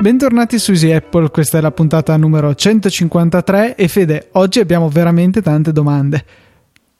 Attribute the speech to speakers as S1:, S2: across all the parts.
S1: Bentornati su Easy Apple, questa è la puntata numero 153 e Fede, oggi abbiamo veramente tante domande.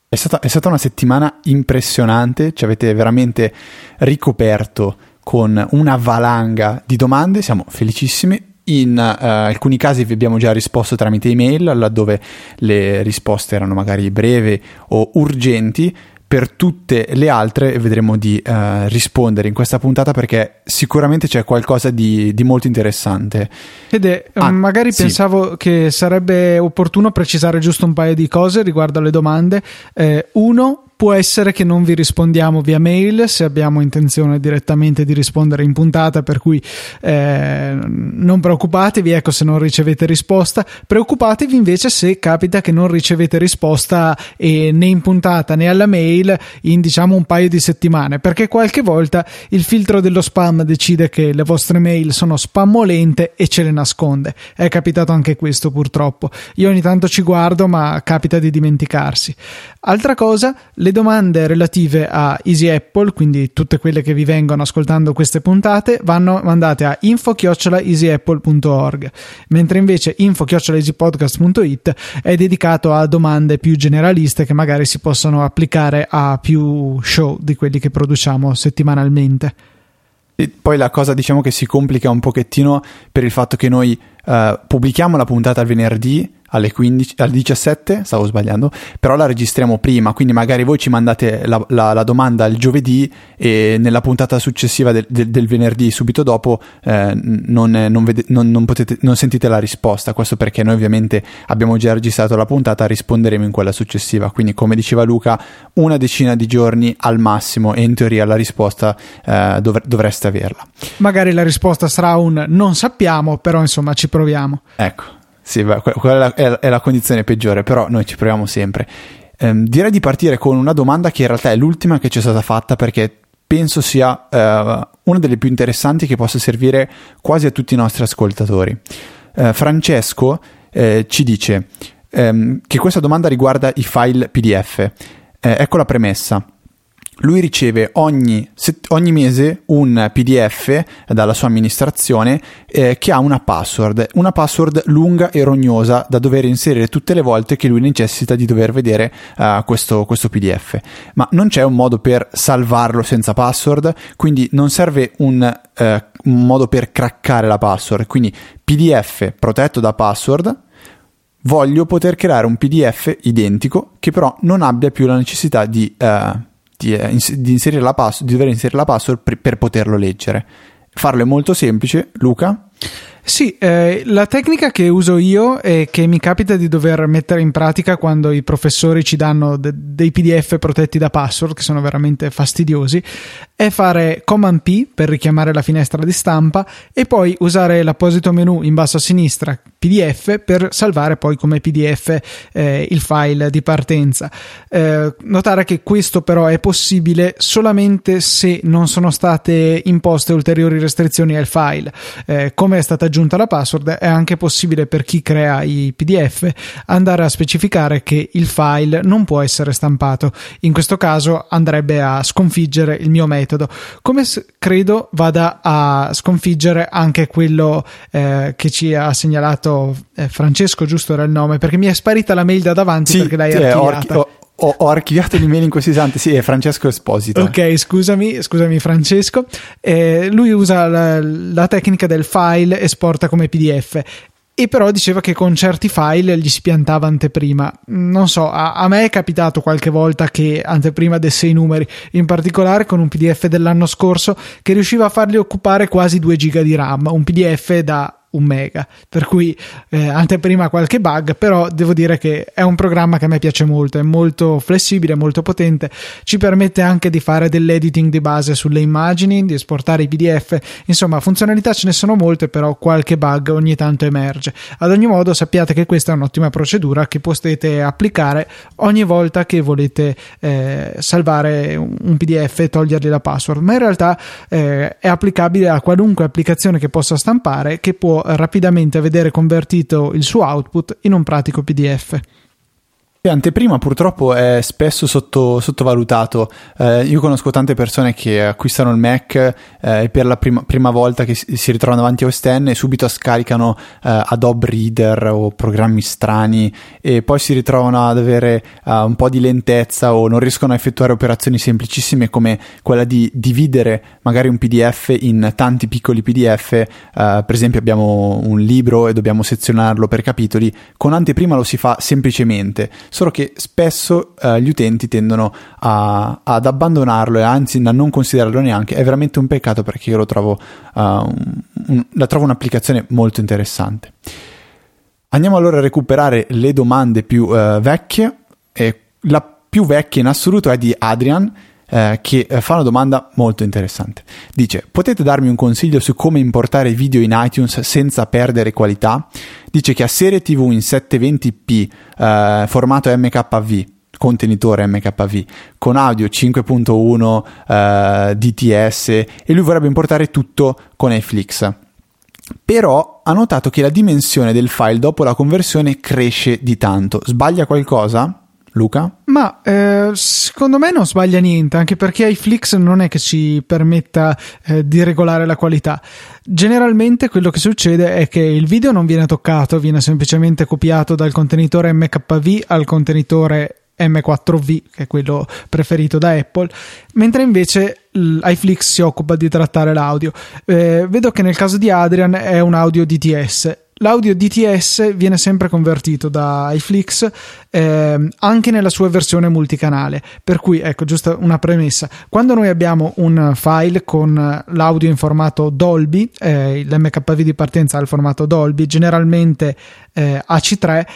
S2: È stata, è stata una settimana impressionante, ci avete veramente ricoperto con una valanga di domande, siamo felicissimi. In uh, alcuni casi vi abbiamo già risposto tramite email, laddove le risposte erano magari brevi o urgenti per tutte le altre vedremo di uh, rispondere in questa puntata perché sicuramente c'è qualcosa di, di molto interessante.
S1: Ed è, ah, magari sì. pensavo che sarebbe opportuno precisare giusto un paio di cose riguardo alle domande. Eh, uno, Può essere che non vi rispondiamo via mail se abbiamo intenzione direttamente di rispondere in puntata, per cui eh, non preoccupatevi, ecco se non ricevete risposta. Preoccupatevi invece se capita che non ricevete risposta eh, né in puntata né alla mail in diciamo un paio di settimane, perché qualche volta il filtro dello spam decide che le vostre mail sono spammolente e ce le nasconde. È capitato anche questo purtroppo. Io ogni tanto ci guardo, ma capita di dimenticarsi. Altra cosa, le domande relative a Easy Apple, quindi tutte quelle che vi vengono ascoltando queste puntate, vanno mandate a info-easyapple.org, mentre invece info-easypodcast.it è dedicato a domande più generaliste che magari si possono applicare a più show di quelli che produciamo settimanalmente.
S2: E poi la cosa diciamo che si complica un pochettino per il fatto che noi uh, pubblichiamo la puntata il venerdì alle, 15, alle 17, stavo sbagliando, però la registriamo prima, quindi magari voi ci mandate la, la, la domanda il giovedì e nella puntata successiva del, del, del venerdì, subito dopo, eh, non, non, vede, non, non, potete, non sentite la risposta. Questo perché noi ovviamente abbiamo già registrato la puntata, risponderemo in quella successiva. Quindi, come diceva Luca, una decina di giorni al massimo e in teoria la risposta eh, dovre, dovreste averla.
S1: Magari la risposta sarà un non sappiamo, però insomma ci proviamo.
S2: Ecco. Sì, beh, quella è la, è la, condizione peggiore, però noi ci proviamo sempre. Um, direi di partire con una domanda che in realtà è l'ultima che ci è stata fatta perché penso sia uh, una delle più interessanti che possa servire quasi a tutti i nostri ascoltatori. Uh, Francesco uh, ci dice um, che questa domanda riguarda i file PDF. ecco la premessa. Lui riceve ogni, ogni, mese un PDF dalla sua amministrazione eh, che ha una password, una password lunga e rognosa da dover inserire tutte le volte che lui necessita di dover vedere uh, questo, questo, PDF. Ma non c'è un modo per salvarlo senza password, quindi non serve un, uh, un modo per craccare la password. Quindi PDF protetto da password, voglio poter creare un PDF identico che però non abbia più la necessità di... Uh, di, eh, di, inserire la pass- di dover inserire la password per, per poterlo leggere. Farlo è molto semplice, Luca.
S1: Sì, eh, la tecnica che uso io e che mi capita di dover mettere in pratica quando i professori ci danno de- dei PDF protetti da password, che sono veramente fastidiosi, è fare Command P per richiamare la finestra di stampa e poi usare l'apposito menu in basso a sinistra PDF per salvare poi come PDF eh, il file di partenza. Eh, notare che questo però è possibile solamente se non sono state imposte ulteriori restrizioni al file. Eh, come è stata aggiunta la password, è anche possibile per chi crea i PDF andare a specificare che il file non può essere stampato. In questo caso andrebbe a sconfiggere il mio metodo, come credo vada a sconfiggere anche quello eh, che ci ha segnalato eh, Francesco, giusto era il nome, perché mi è sparita la mail da davanti
S2: sì,
S1: perché l'hai sì, archiviata.
S2: Ho, ho, archiviato l'email in questo istante, sì, è Francesco Esposito.
S1: Ok, scusami, scusami Francesco. Eh, lui usa la, la tecnica del file esporta come PDF e però diceva che con certi file gli si piantava anteprima. Non so, a, a, me è capitato qualche volta che anteprima desse i numeri, in particolare con un PDF dell'anno scorso che riusciva a fargli occupare quasi 2 giga di RAM, un PDF da un mega. Per cui eh, anteprima qualche bug però devo dire che è un programma che a me piace molto è molto flessibile molto potente ci permette anche di fare dell'editing di base sulle immagini di esportare i pdf insomma funzionalità ce ne sono molte però qualche bug ogni tanto emerge. Ad ogni modo sappiate che questa è un'ottima procedura che potete applicare ogni volta che volete eh, salvare un pdf e togliergli la password. Ma in realtà eh, è applicabile a qualunque applicazione che possa stampare che può rapidamente vedere convertito il suo output in un pratico PDF
S2: anteprima purtroppo è spesso sotto, sottovalutato. Eh, io conosco tante persone che acquistano il Mac eh, e per la prima, prima, volta che si, ritrovano davanti a OS X subito scaricano eh, Adobe Reader o programmi strani e poi si ritrovano ad avere uh, un po' di lentezza o non riescono a effettuare operazioni semplicissime come quella di dividere magari un PDF in tanti piccoli PDF. Uh, per esempio abbiamo un libro e dobbiamo sezionarlo per capitoli. Con anteprima lo si fa semplicemente solo che spesso eh, gli utenti tendono a, ad abbandonarlo e anzi a non considerarlo neanche. È veramente un peccato perché io lo trovo, uh, un, la trovo un'applicazione molto interessante. Andiamo allora a recuperare le domande più uh, vecchie. E la più vecchia in assoluto è di Adrian. Eh, che fa una domanda molto interessante. Dice: Potete darmi un consiglio su come importare video in iTunes senza perdere qualità? dice che ha serie TV in 720p eh, formato MKV contenitore MKV con audio 5.1 eh, DTS e lui vorrebbe importare tutto con iFlix però ha notato che la dimensione del file dopo la conversione cresce di tanto sbaglia qualcosa? Luca?
S1: Ma eh, secondo me non sbaglia niente, anche perché iFlix non è che ci permetta eh, di regolare la qualità. Generalmente quello che succede è che il video non viene toccato, viene semplicemente copiato dal contenitore MKV al contenitore M4V, che è quello preferito da Apple, mentre invece iFlix si occupa di trattare l'audio. Eh, vedo che nel caso di Adrian è un audio DTS L'audio DTS viene sempre convertito da iFlix eh, anche nella sua versione multicanale, per cui ecco giusto una premessa, quando noi abbiamo un file con l'audio in formato Dolby, eh, l'MKV di partenza ha il formato Dolby, generalmente eh, AC3,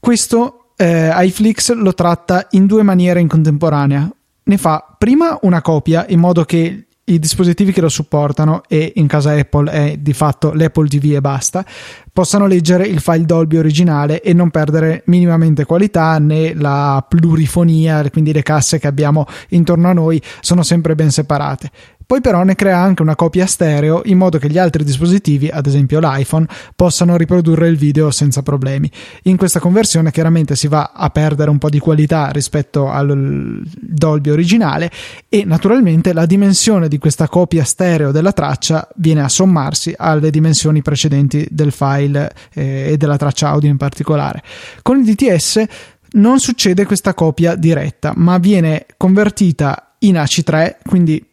S1: questo eh, iFlix lo tratta in due maniere in contemporanea. Ne fa prima una copia in modo che i dispositivi che lo supportano e in casa Apple è di fatto l'Apple TV e basta possano leggere il file Dolby originale e non perdere minimamente qualità né la plurifonia quindi le casse che abbiamo intorno a noi sono sempre ben separate poi però ne crea anche una copia stereo in modo che gli altri dispositivi, ad esempio l'iPhone, possano riprodurre il video senza problemi. In questa conversione chiaramente si va a perdere un po' di qualità rispetto al Dolby originale e naturalmente la dimensione di questa copia stereo della traccia viene a sommarsi alle dimensioni precedenti del file eh, e della traccia audio in particolare. Con il DTS non succede questa copia diretta, ma viene convertita in AC3, quindi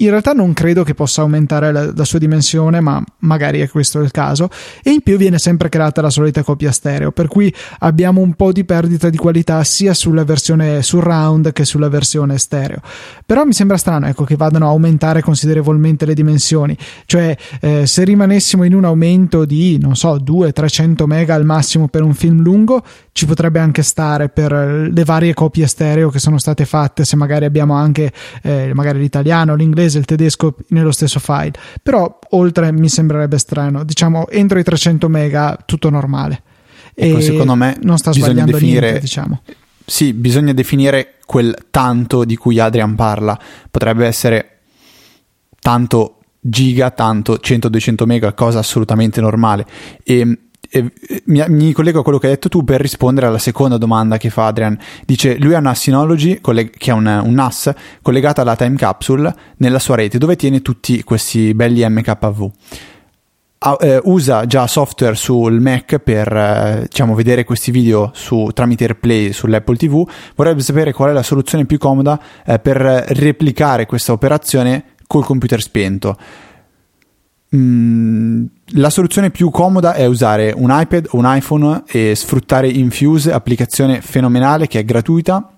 S1: in realtà non credo che possa aumentare la, la, sua dimensione, ma magari è questo il caso. E in più viene sempre creata la solita copia stereo, per cui abbiamo un po' di perdita di qualità sia sulla versione surround che sulla versione stereo. Però mi sembra strano ecco, che vadano a aumentare considerevolmente le dimensioni, cioè eh, se rimanessimo in un aumento di, non so, 200-300 mega al massimo per un film lungo, ci potrebbe anche stare per le varie copie stereo che sono state fatte, se magari abbiamo anche eh, magari l'italiano, l'inglese l'inglese e il tedesco nello stesso file, però oltre mi sembrerebbe strano, diciamo entro i 300 mega tutto normale.
S2: Ecco, e secondo me non sta sbagliando definire, niente, diciamo. Sì, bisogna definire quel tanto di cui Adrian parla, potrebbe essere tanto giga, tanto 100-200 mega, cosa assolutamente normale. E eh, mi, mi, collego a quello che hai detto tu per rispondere alla seconda domanda che fa Adrian. Dice: Lui ha una Synology, colleg- che è un, un, NAS, collegata alla Time Capsule nella sua rete, dove tiene tutti questi belli MKV. Uh, eh, usa già software sul Mac per eh, diciamo, vedere questi video su, tramite AirPlay sull'Apple TV. Vorrebbe sapere qual è la soluzione più comoda eh, per replicare questa operazione col computer spento. Mm, la soluzione più comoda è usare un iPad o un iPhone e sfruttare Infuse, applicazione fenomenale che è gratuita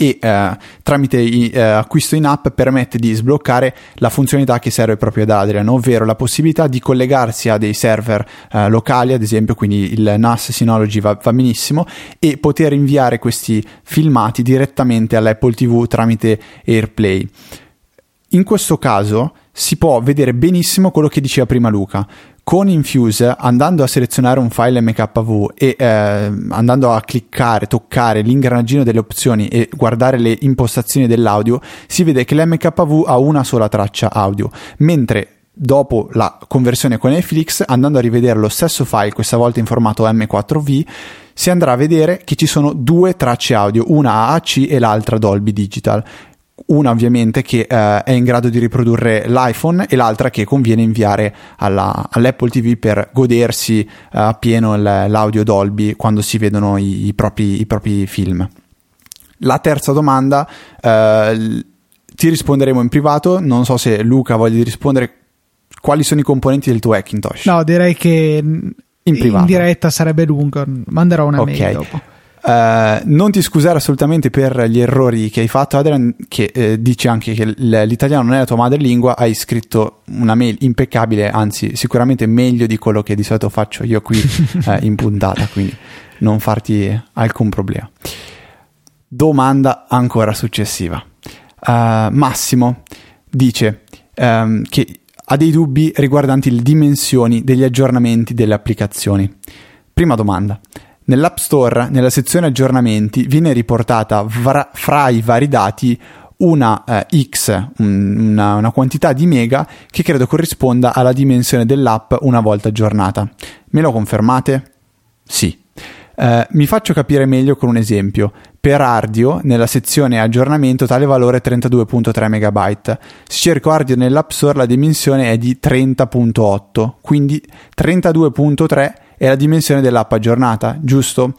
S2: e eh, tramite eh, acquisto in app permette di sbloccare la funzionalità che serve proprio ad Adrian, ovvero la possibilità di collegarsi a dei server eh, locali, ad esempio, quindi il NAS Synology va, va, benissimo, e poter inviare questi filmati direttamente all'Apple TV tramite AirPlay. In questo caso si può vedere benissimo quello che diceva prima Luca. Con Infuse, andando a selezionare un file MKV e eh, andando a cliccare, toccare l'ingranaggino delle opzioni e guardare le impostazioni dell'audio, si vede che l'MKV ha una sola traccia audio, mentre dopo la conversione con Netflix, andando a rivedere lo stesso file, questa volta in formato M4V, si andrà a vedere che ci sono due tracce audio, una AAC e l'altra Dolby Digital. Una ovviamente che eh, è in grado di riprodurre l'iPhone e l'altra che conviene inviare alla, all'Apple TV per godersi eh, appieno l'audio Dolby quando si vedono i, i, propri, i propri film. La terza domanda eh, ti risponderemo in privato, non so se Luca voglia rispondere quali sono i componenti del tuo Hackintosh.
S1: No, direi che in, in diretta sarebbe lungo, manderò una okay. mail dopo.
S2: Uh, non ti scusare assolutamente per gli errori che hai fatto, Adrian, che eh, dice anche che l'italiano non è la tua madrelingua. Hai scritto una mail impeccabile, anzi, sicuramente meglio di quello che di solito faccio io qui eh, in puntata. Quindi non farti alcun problema. Domanda ancora successiva. Uh, Massimo dice um, che ha dei dubbi riguardanti le dimensioni degli aggiornamenti delle applicazioni. Prima domanda. Nell'App Store, nella sezione aggiornamenti, viene riportata fra, fra i vari dati una eh, X, una, una, quantità di mega che credo corrisponda alla dimensione dell'app una volta aggiornata. Me lo confermate? Sì. Eh, mi faccio capire meglio con un esempio. Per Ardio, nella sezione aggiornamento, tale valore è 32.3 MB. Se cerco Ardio nell'App Store, la dimensione è di 30.8, quindi 32.3 è la dimensione dell'app aggiornata, giusto?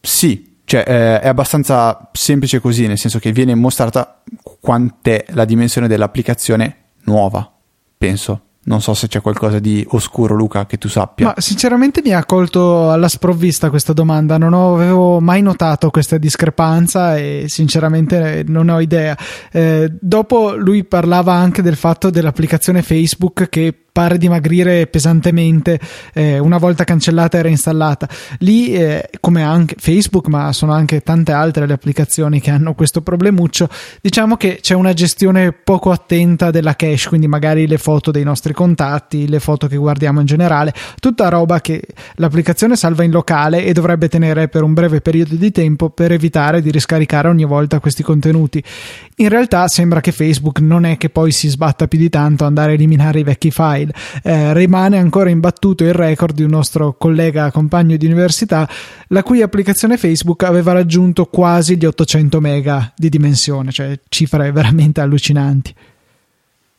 S2: Sì, cioè eh, è abbastanza semplice così, nel senso che viene mostrata quant'è la dimensione dell'applicazione nuova, penso. Non so se c'è qualcosa di oscuro, Luca, che tu sappia.
S1: Ma sinceramente mi ha colto alla sprovvista questa domanda. Non avevo mai notato questa discrepanza e sinceramente non ho idea. Eh, dopo lui parlava anche del fatto dell'applicazione Facebook che pare dimagrire pesantemente eh, una volta cancellata e reinstallata. Lì, eh, come anche Facebook, ma sono anche tante altre le applicazioni che hanno questo problemuccio, diciamo che c'è una gestione poco attenta della cache, quindi magari le foto dei nostri contatti, le foto che guardiamo in generale, tutta roba che l'applicazione salva in locale e dovrebbe tenere per un breve periodo di tempo per evitare di riscaricare ogni volta questi contenuti. In realtà sembra che Facebook non è che poi si sbatta più di tanto andare a eliminare i vecchi file. Eh, rimane ancora imbattuto il record di un nostro collega compagno di università, la cui applicazione Facebook aveva raggiunto quasi gli 800 mega di dimensione, cioè cifre veramente allucinanti.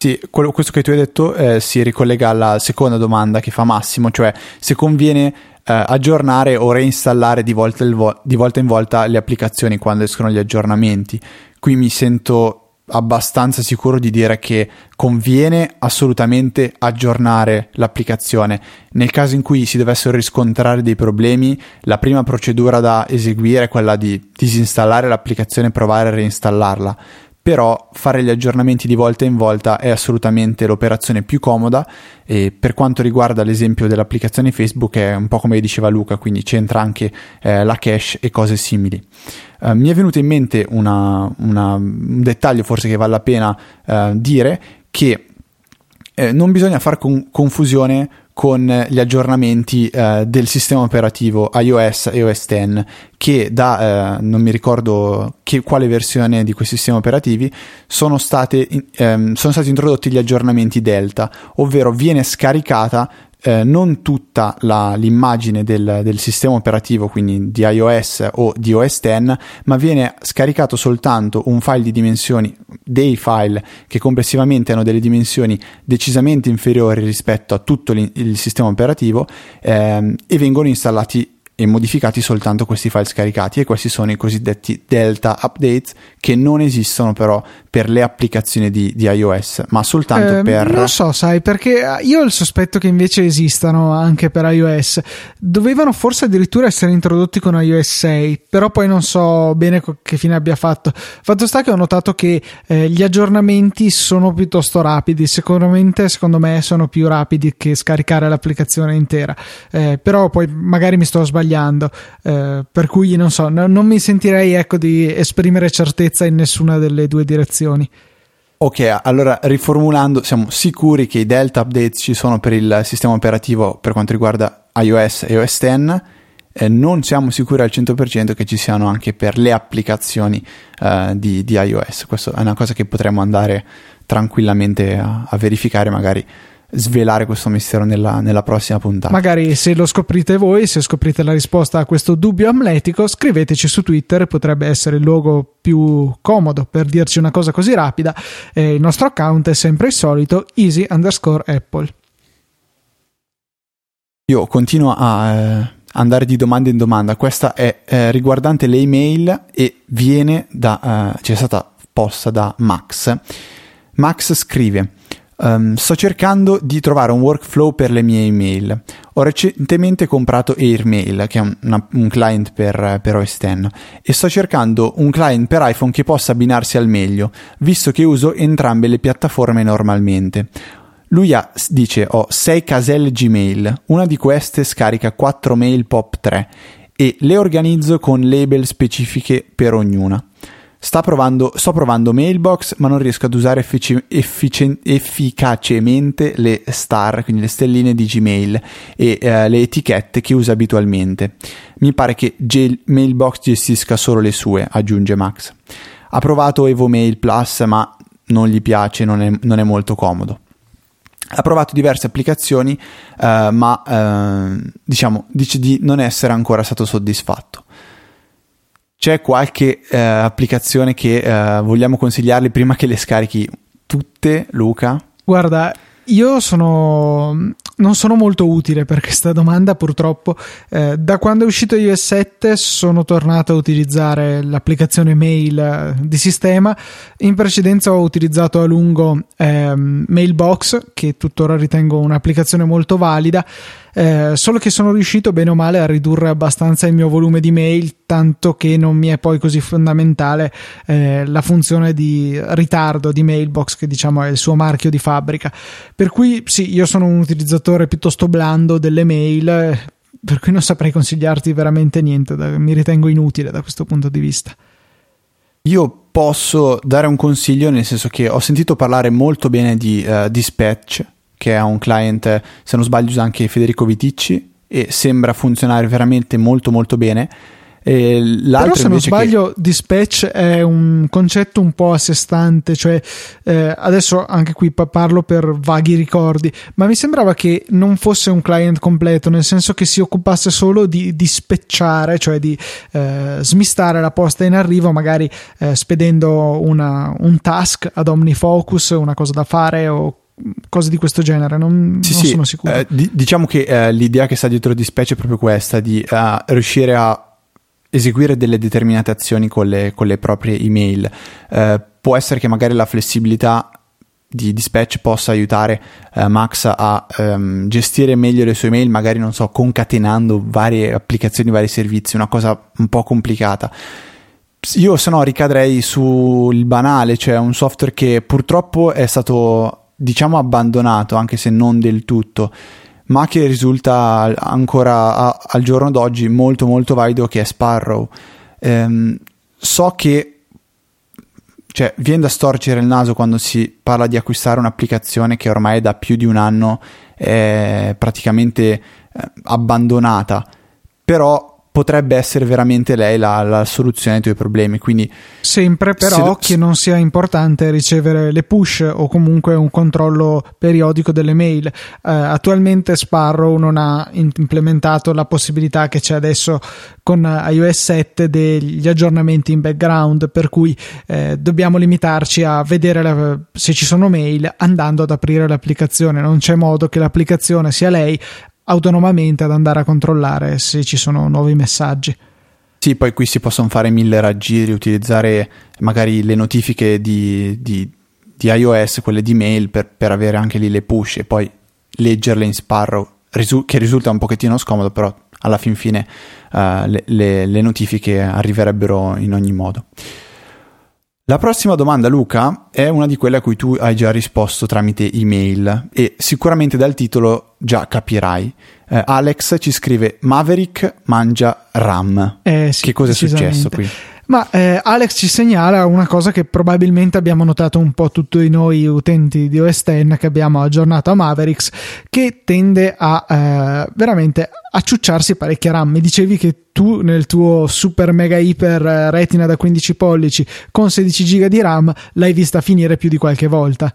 S2: Sì, quello, questo che tu hai detto eh, si ricollega alla seconda domanda che fa Massimo, cioè se conviene eh, aggiornare o reinstallare di volta, vo- di volta in volta le applicazioni quando escono gli aggiornamenti. Qui mi sento abbastanza sicuro di dire che conviene assolutamente aggiornare l'applicazione. Nel caso in cui si dovessero riscontrare dei problemi, la prima procedura da eseguire è quella di disinstallare l'applicazione e provare a reinstallarla. Però fare gli aggiornamenti di volta in volta è assolutamente l'operazione più comoda e per quanto riguarda l'esempio dell'applicazione Facebook è un po' come diceva Luca, quindi c'entra anche eh, la cache e cose simili. Uh, mi è venuto in mente una, una, un dettaglio forse che vale la pena uh, dire che eh, non bisogna fare con- confusione con gli aggiornamenti eh, del sistema operativo iOS e OS X che da eh, non mi ricordo che, quale versione di questi sistemi operativi sono, state, ehm, sono stati introdotti gli aggiornamenti Delta ovvero viene scaricata eh, non tutta la, l'immagine del, del, sistema operativo, quindi di iOS o di OS X, ma viene scaricato soltanto un file di dimensioni, dei file che complessivamente hanno delle dimensioni decisamente inferiori rispetto a tutto il sistema operativo ehm, e vengono installati e modificati soltanto questi file scaricati e questi sono i cosiddetti delta updates che non esistono però per le applicazioni di, di iOS ma soltanto
S1: eh,
S2: per
S1: non so sai perché io ho il sospetto che invece esistano anche per iOS. Dovevano forse addirittura essere introdotti con iOS 6 però poi non so bene che fine abbia fatto. Fatto sta che ho notato che eh, gli aggiornamenti sono piuttosto rapidi. Sicuramente secondo me sono più rapidi che scaricare l'applicazione intera. Eh, però poi magari mi sto sbagliando sbagliando. Eh, per cui non so, no, non mi sentirei ecco, di esprimere certezza in nessuna delle due direzioni.
S2: Ok, allora riformulando, siamo sicuri che i Delta update ci sono per il sistema operativo per quanto riguarda iOS e OS X. Eh, non siamo sicuri al 100% che ci siano anche per le applicazioni eh, di, di, iOS. Questa è una cosa che potremmo andare tranquillamente a, a verificare, magari svelare questo mistero nella, nella, prossima puntata.
S1: Magari se lo scoprite voi, se scoprite la risposta a questo dubbio amletico, scriveteci su Twitter, potrebbe essere il luogo più comodo per dirci una cosa così rapida. Eh, il nostro account è sempre il solito, easy underscore apple.
S2: Io continuo a eh, andare di domanda in domanda. Questa è eh, riguardante le email e viene da. Eh, ci è stata posta da Max. Max scrive. Um, sto cercando di trovare un workflow per le mie email. Ho recentemente comprato Airmail, che è un, un client per, per OS X, e sto cercando un client per iPhone che possa abbinarsi al meglio, visto che uso entrambe le piattaforme normalmente. Lui ha, dice ho 6 caselle Gmail, una di queste scarica 4 mail POP 3 e le organizzo con label specifiche per ognuna. Provando, sto provando Mailbox, ma non riesco ad usare effici- efficien- efficacemente le star, quindi le stelline di Gmail e eh, le etichette che usa abitualmente. Mi pare che G- Mailbox gestisca solo le sue, aggiunge Max. Ha provato Evo Mail Plus, ma non gli piace, non è, non è molto comodo ha provato diverse applicazioni, eh, ma eh, diciamo dice di non essere ancora stato soddisfatto. C'è qualche eh, applicazione che eh, vogliamo consigliarli prima che le scarichi tutte, Luca?
S1: Guarda, io sono non sono molto utile per questa domanda purtroppo. Eh, da quando è uscito iOS 7 sono tornato a utilizzare l'applicazione mail eh, di sistema. In precedenza ho utilizzato a lungo eh, Mailbox, che tuttora ritengo un'applicazione molto valida. Eh, solo che sono riuscito bene o male a ridurre abbastanza il mio volume di mail, tanto che non mi è poi così fondamentale eh, la funzione di ritardo di Mailbox, che diciamo è il suo marchio di fabbrica. Per cui sì, io sono un utilizzatore piuttosto blando delle mail, per cui non saprei consigliarti veramente niente, mi ritengo inutile da questo punto di vista.
S2: Io posso dare un consiglio nel senso che ho sentito parlare molto bene di uh, Dispatch che è un client, se non sbaglio usa anche Federico Viticci e sembra funzionare veramente molto molto bene.
S1: E Però se non sbaglio che... dispatch è un concetto un po' a sé stante, cioè eh, adesso anche qui parlo per vaghi ricordi, ma mi sembrava che non fosse un client completo, nel senso che si occupasse solo di dispetchare, cioè di eh, smistare la posta in arrivo, magari eh, spedendo una, un task ad OmniFocus, una cosa da fare o cose di questo genere, non, sì, non sì. sono sicuro.
S2: Eh, di, diciamo che eh, l'idea che sta dietro di Specie è proprio questa, di uh, riuscire a eseguire delle determinate azioni con le, con le proprie email. Uh, può essere che magari la flessibilità di Dispatch possa aiutare uh, Max a um, gestire meglio le sue email, magari non so, concatenando varie applicazioni, vari servizi, una cosa un po' complicata. Io se no ricadrei sul banale, cioè un software che purtroppo è stato diciamo abbandonato, anche se non del tutto, ma che risulta ancora a, al giorno d'oggi molto molto valido che è Sparrow. Ehm, so che cioè, viene da storcere il naso quando si parla di acquistare un'applicazione che ormai da più di un anno è praticamente eh, abbandonata, però potrebbe essere veramente lei la, la, soluzione ai tuoi problemi. Quindi,
S1: Sempre però se... che non sia importante ricevere le push o comunque un controllo periodico delle mail. Eh, attualmente Sparrow non ha implementato la possibilità che c'è adesso con iOS 7 degli aggiornamenti in background, per cui eh, dobbiamo limitarci a vedere la, se ci sono mail andando ad aprire l'applicazione. Non c'è modo che l'applicazione sia lei autonomamente ad andare a controllare se ci sono nuovi messaggi.
S2: Sì, poi qui si possono fare mille raggiri, utilizzare magari le notifiche di, di, di iOS, quelle di mail, per, per, avere anche lì le push e poi leggerle in Sparrow, risu- che risulta un pochettino scomodo, però alla fin fine uh, le, le, le notifiche arriverebbero in ogni modo. La prossima domanda, Luca, è una di quelle a cui tu hai già risposto tramite email e sicuramente dal titolo già capirai. Eh, Alex ci scrive Maverick mangia RAM.
S1: Eh, sì,
S2: che cosa è successo qui?
S1: Ma eh, Alex ci segnala una cosa che probabilmente abbiamo notato un po' tutti noi utenti di OS X che abbiamo aggiornato a Mavericks, che tende a eh, veramente acciucciarsi parecchia RAM. Mi dicevi che tu nel tuo super mega iper eh, retina da 15 pollici con 16 GB di RAM l'hai vista finire più di qualche volta.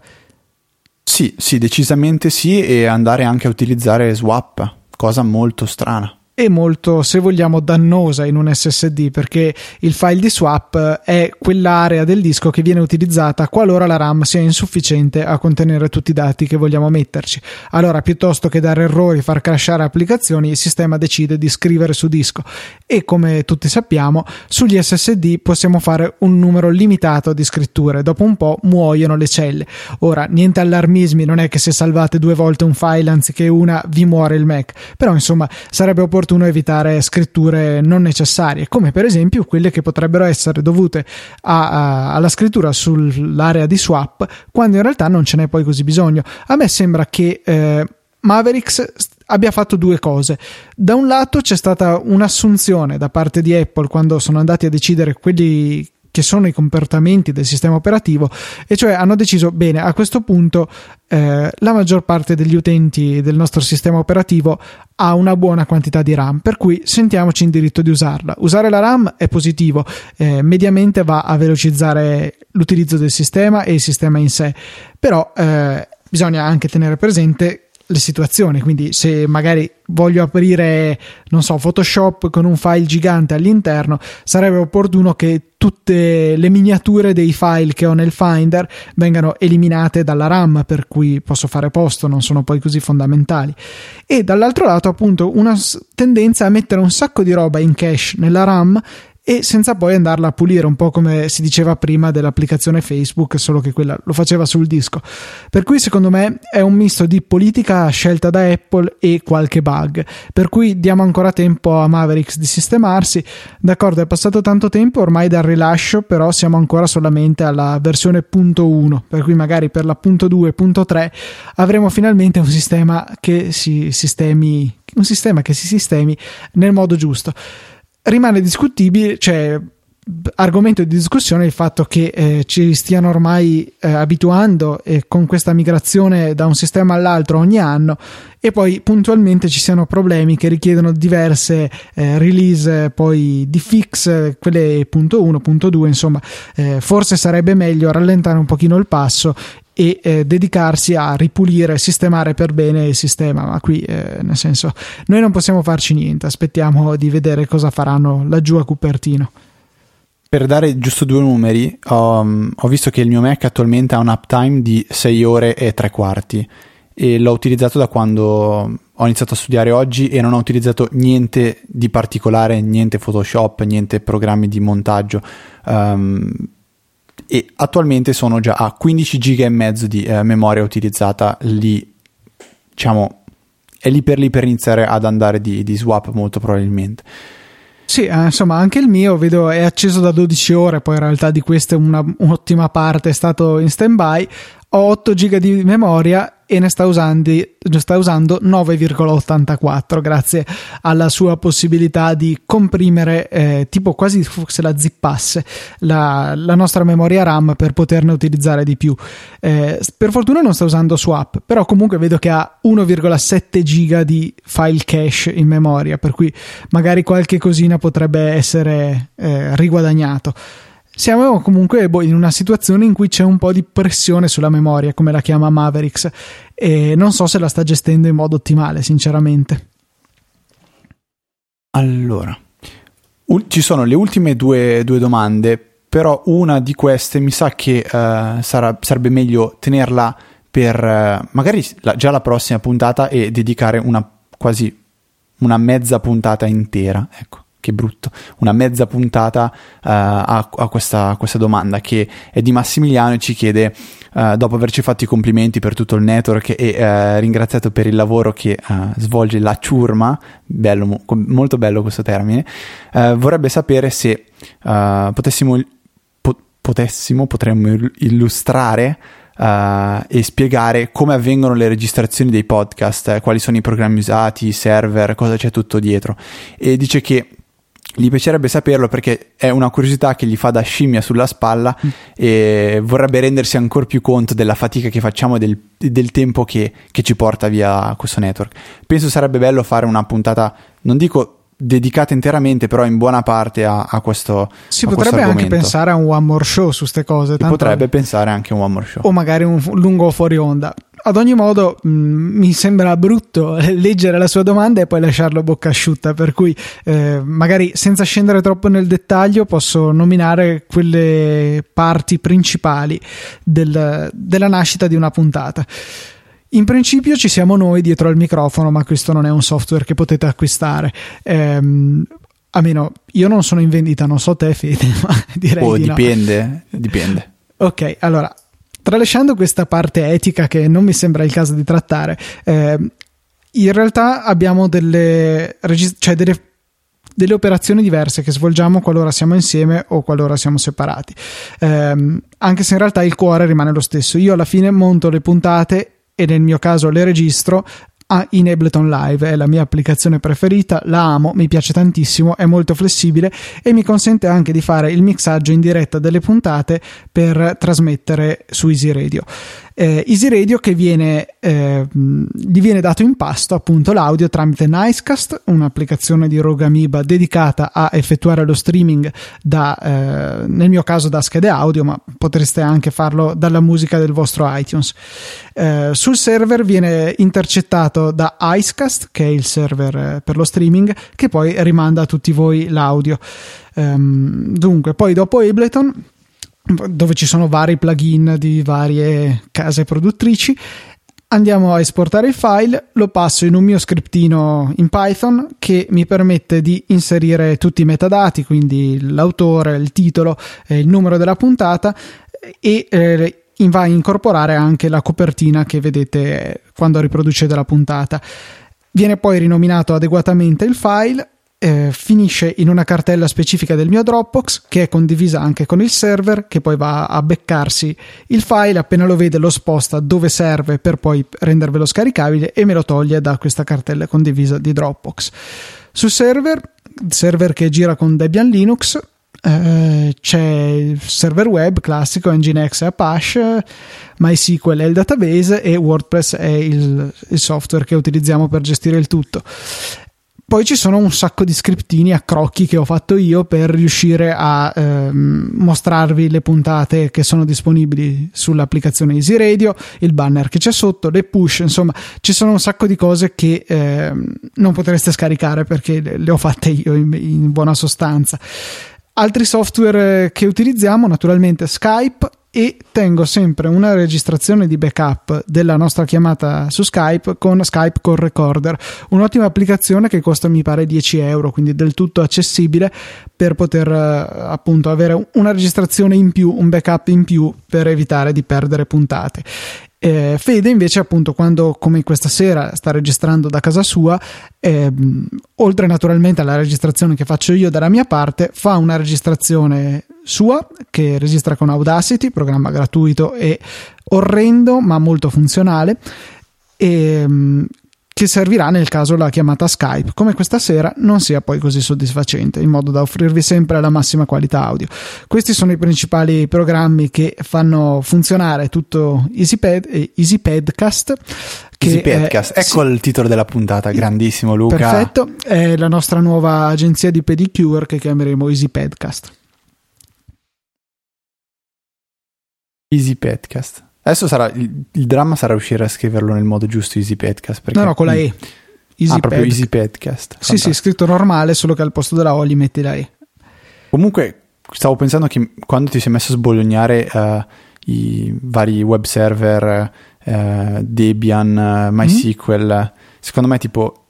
S2: Sì, sì, decisamente sì, e andare anche a utilizzare swap, cosa molto strana
S1: e molto, se vogliamo, dannosa in un SSD perché il file di swap è quell'area del disco che viene utilizzata qualora la RAM sia insufficiente a contenere tutti i dati che vogliamo metterci. Allora, piuttosto che dare errori, far crashare applicazioni, il sistema decide di scrivere su disco e come tutti sappiamo, sugli SSD possiamo fare un numero limitato di scritture, dopo un po' muoiono le celle. Ora, niente allarmismi, non è che se salvate due volte un file anziché una vi muore il Mac, però insomma sarebbe opportuno opportuno evitare scritture non necessarie, come per esempio quelle che potrebbero essere dovute a, a, alla scrittura sull'area di swap, quando in realtà non ce n'è poi così bisogno. A me sembra che eh, Mavericks abbia fatto due cose. Da un lato c'è stata un'assunzione da parte di Apple quando sono andati a decidere quelli che sono i comportamenti del sistema operativo e cioè hanno deciso bene a questo punto eh, la maggior parte degli utenti del nostro sistema operativo ha una buona quantità di RAM per cui sentiamoci in diritto di usarla. Usare la RAM è positivo eh, mediamente va a velocizzare l'utilizzo del sistema e il sistema in sé però eh, bisogna anche tenere presente le situazioni. Quindi, se magari voglio aprire, non so, Photoshop con un file gigante all'interno, sarebbe opportuno che tutte le miniature dei file che ho nel Finder vengano eliminate dalla RAM, per cui posso fare posto, non sono poi così fondamentali. E dall'altro lato, appunto, una tendenza a mettere un sacco di roba in cache nella RAM e senza poi andarla a pulire, un po' come si diceva prima dell'applicazione Facebook, solo che quella lo faceva sul disco. Per cui secondo me è un misto di politica scelta da Apple e qualche bug, per cui diamo ancora tempo a Mavericks di sistemarsi. D'accordo, è passato tanto tempo ormai dal rilascio, però siamo ancora solamente alla versione punto .1, per cui magari per la punto .2, punto .3 avremo finalmente un sistema che si sistemi un sistema che si sistemi nel modo giusto rimane discutibile, cioè argomento di discussione il fatto che eh, ci stiano ormai eh, abituando eh, con questa migrazione da un sistema all'altro ogni anno e poi puntualmente ci siano problemi che richiedono diverse eh, release poi di fix quelle punto 1 punto 2 insomma eh, forse sarebbe meglio rallentare un pochino il passo e eh, dedicarsi a ripulire, sistemare per bene il sistema. Ma qui, eh, nel senso, noi non possiamo farci niente, aspettiamo di vedere cosa faranno laggiù a Cupertino.
S2: Per dare giusto due numeri, um, ho visto che il mio Mac attualmente ha un uptime di 6 ore e 3 quarti e l'ho utilizzato da quando ho iniziato a studiare oggi e non ho utilizzato niente di particolare, niente Photoshop, niente programmi di montaggio. Um, e attualmente sono già a 15 giga e mezzo di eh, memoria utilizzata lì diciamo è lì per lì per iniziare ad andare di, di swap molto probabilmente
S1: sì, eh, insomma, anche il mio vedo è acceso da 12 ore, poi in realtà di queste una, un'ottima parte è stato in stand by. Ho 8 giga di memoria e ne sta, usando, sta usando 9,84 grazie alla sua possibilità di comprimere eh, tipo quasi se la zippasse la, la, nostra memoria RAM per poterne utilizzare di più. Eh, per fortuna non sta usando swap però comunque vedo che ha 1,7 giga di file cache in memoria per cui magari qualche cosina potrebbe essere eh, riguadagnato siamo comunque boh, in una situazione in cui c'è un po' di pressione sulla memoria, come la chiama Mavericks, e non so se la sta gestendo in modo ottimale, sinceramente.
S2: Allora, ci sono le ultime due, due, domande, però una di queste mi sa che uh, sarà, sarebbe meglio tenerla per uh, magari la, già la prossima puntata e dedicare una quasi una mezza puntata intera. Ecco che brutto, una mezza puntata uh, a, a, questa, a, questa, domanda che è di Massimiliano e ci chiede, uh, dopo averci fatto i complimenti per tutto il network e uh, ringraziato per il lavoro che svolge la ciurma, bello, molto bello questo termine, vorrebbe sapere se potessimo, po- potessimo, potremmo illustrare Uh, e spiegare come avvengono le registrazioni dei podcast, eh, quali sono i programmi usati, i server, cosa c'è tutto dietro. E dice che gli piacerebbe saperlo perché è una curiosità che gli fa da scimmia sulla spalla mm. e vorrebbe rendersi ancora più conto della fatica che facciamo e del, del, tempo che, che, ci porta via questo network. Penso sarebbe bello fare una puntata, non dico dedicata interamente, però in buona parte a, a questo.
S1: Si a potrebbe anche pensare a un one more show su queste cose.
S2: Si potrebbe pensare anche a un one more show.
S1: O magari un lungo fuori onda ad ogni modo mh, mi sembra brutto leggere la sua domanda e poi lasciarlo bocca asciutta, per cui eh, magari senza scendere troppo nel dettaglio posso nominare quelle parti principali del, della nascita di una puntata. In principio ci siamo noi dietro al microfono, ma questo non è un software che potete acquistare. Ehm, a meno io non sono in vendita, non so te, Fede, ma direi
S2: oh,
S1: di
S2: dipende,
S1: no.
S2: dipende.
S1: Ok, allora, tralasciando questa parte etica che non mi sembra il caso di trattare, eh, in realtà abbiamo delle, cioè delle, delle, operazioni diverse che svolgiamo qualora siamo insieme o qualora siamo separati. Eh, anche se in realtà il cuore rimane lo stesso. Io alla fine monto le puntate e nel mio caso le registro in Ableton Live, è la mia applicazione preferita, la amo, mi piace tantissimo, è molto flessibile e mi consente anche di fare il mixaggio in diretta delle puntate per trasmettere su Easy Radio eh, Easy Radio che viene, eh, gli viene dato in pasto appunto l'audio tramite Nicecast, un'applicazione di Rogue Amoeba dedicata a effettuare lo streaming da, eh, nel mio caso da schede audio, ma potreste anche farlo dalla musica del vostro iTunes. Eh, sul server viene intercettato da Icecast, che è il server eh, per lo streaming, che poi rimanda a tutti voi l'audio. Um, dunque, poi dopo Ableton dove ci sono vari plugin di varie case produttrici. Andiamo a esportare il file, lo passo in un mio scriptino in Python che mi permette di inserire tutti i metadati, quindi l'autore, il titolo, eh, il numero della puntata e eh, va a incorporare anche la copertina che vedete quando riproducete la puntata. Viene poi rinominato adeguatamente il file eh, finisce in una cartella specifica del mio Dropbox che è condivisa anche con il server che poi va a beccarsi il file appena lo vede lo sposta dove serve per poi rendervelo scaricabile e me lo toglie da questa cartella condivisa di Dropbox. Sul server server che gira con Debian Linux eh, c'è il server web classico Nginx e Apache MySQL è il database e WordPress è il, il software che utilizziamo per gestire il tutto poi ci sono un sacco di scriptini a crocchi che ho fatto io per riuscire a ehm, mostrarvi le puntate che sono disponibili sull'applicazione Easy Radio, il banner che c'è sotto, le push, insomma, ci sono un sacco di cose che ehm, non potreste scaricare perché le, le ho fatte io in, in buona sostanza. Altri software che utilizziamo, naturalmente Skype, e tengo sempre una registrazione di backup della nostra chiamata su Skype con Skype Call Recorder, un'ottima applicazione che costa mi pare 10 euro, quindi del tutto accessibile per poter eh, appunto avere una registrazione in più, un backup in più per evitare di perdere puntate. Eh, Fede invece appunto quando come questa sera sta registrando da casa sua eh, oltre naturalmente alla registrazione che faccio io dalla mia parte fa una registrazione sua che registra con Audacity programma gratuito e orrendo ma molto funzionale. E che servirà nel caso la chiamata Skype, come questa sera non sia poi così soddisfacente, in modo da offrirvi sempre la massima qualità audio. Questi sono i principali programmi che fanno funzionare tutto EasyPad e EasyPadcast.
S2: Che EasyPadcast, è, ecco sì, il titolo della puntata, grandissimo Luca.
S1: Perfetto, è la nostra nuova agenzia di pedicure che chiameremo EasyPadcast.
S2: EasyPadcast. Adesso sarà, il, il, dramma sarà riuscire a scriverlo nel modo giusto, Easy Podcast.
S1: Perché, no, no, con la E.
S2: Easy ah, proprio Easy Podcast.
S1: Sì, sì, scritto normale, solo che al posto della O gli metti la E.
S2: Comunque, stavo pensando che quando ti sei messo a sboglignare uh, i vari web server, uh, Debian, uh, MySQL, mm-hmm. secondo me tipo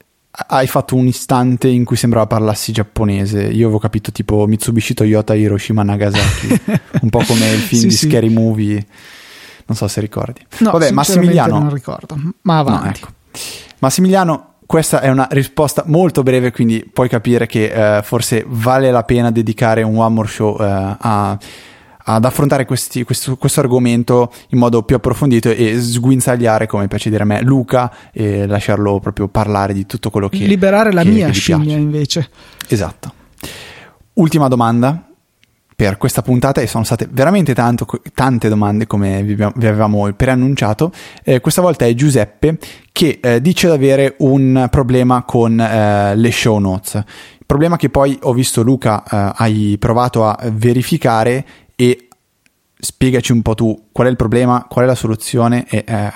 S2: hai fatto un istante in cui sembrava parlassi giapponese. Io avevo capito tipo Mitsubishi Toyota Hiroshima Nagasaki, un po' come il film sì, di sì. Scary Movie non so se ricordi.
S1: No, Vabbè, Massimiliano. Non ricordo, ma avanti. No, ecco.
S2: Massimiliano, questa è una risposta molto breve, quindi puoi capire che eh, forse vale la pena dedicare un One More Show eh, a, ad affrontare questi, questo, questo, argomento in modo più approfondito e sguinzagliare, come piace dire a me, Luca e lasciarlo proprio parlare di tutto quello che
S1: liberare la
S2: che,
S1: mia che scimmia invece.
S2: Esatto. Ultima domanda per questa puntata e sono state veramente tanto, tante domande come vi, avevamo preannunciato. Eh, questa volta è Giuseppe che eh, dice di avere un problema con eh, le show notes. Problema che poi ho visto Luca eh, hai provato a verificare e spiegaci un po' tu qual è il problema, qual è la soluzione e eh,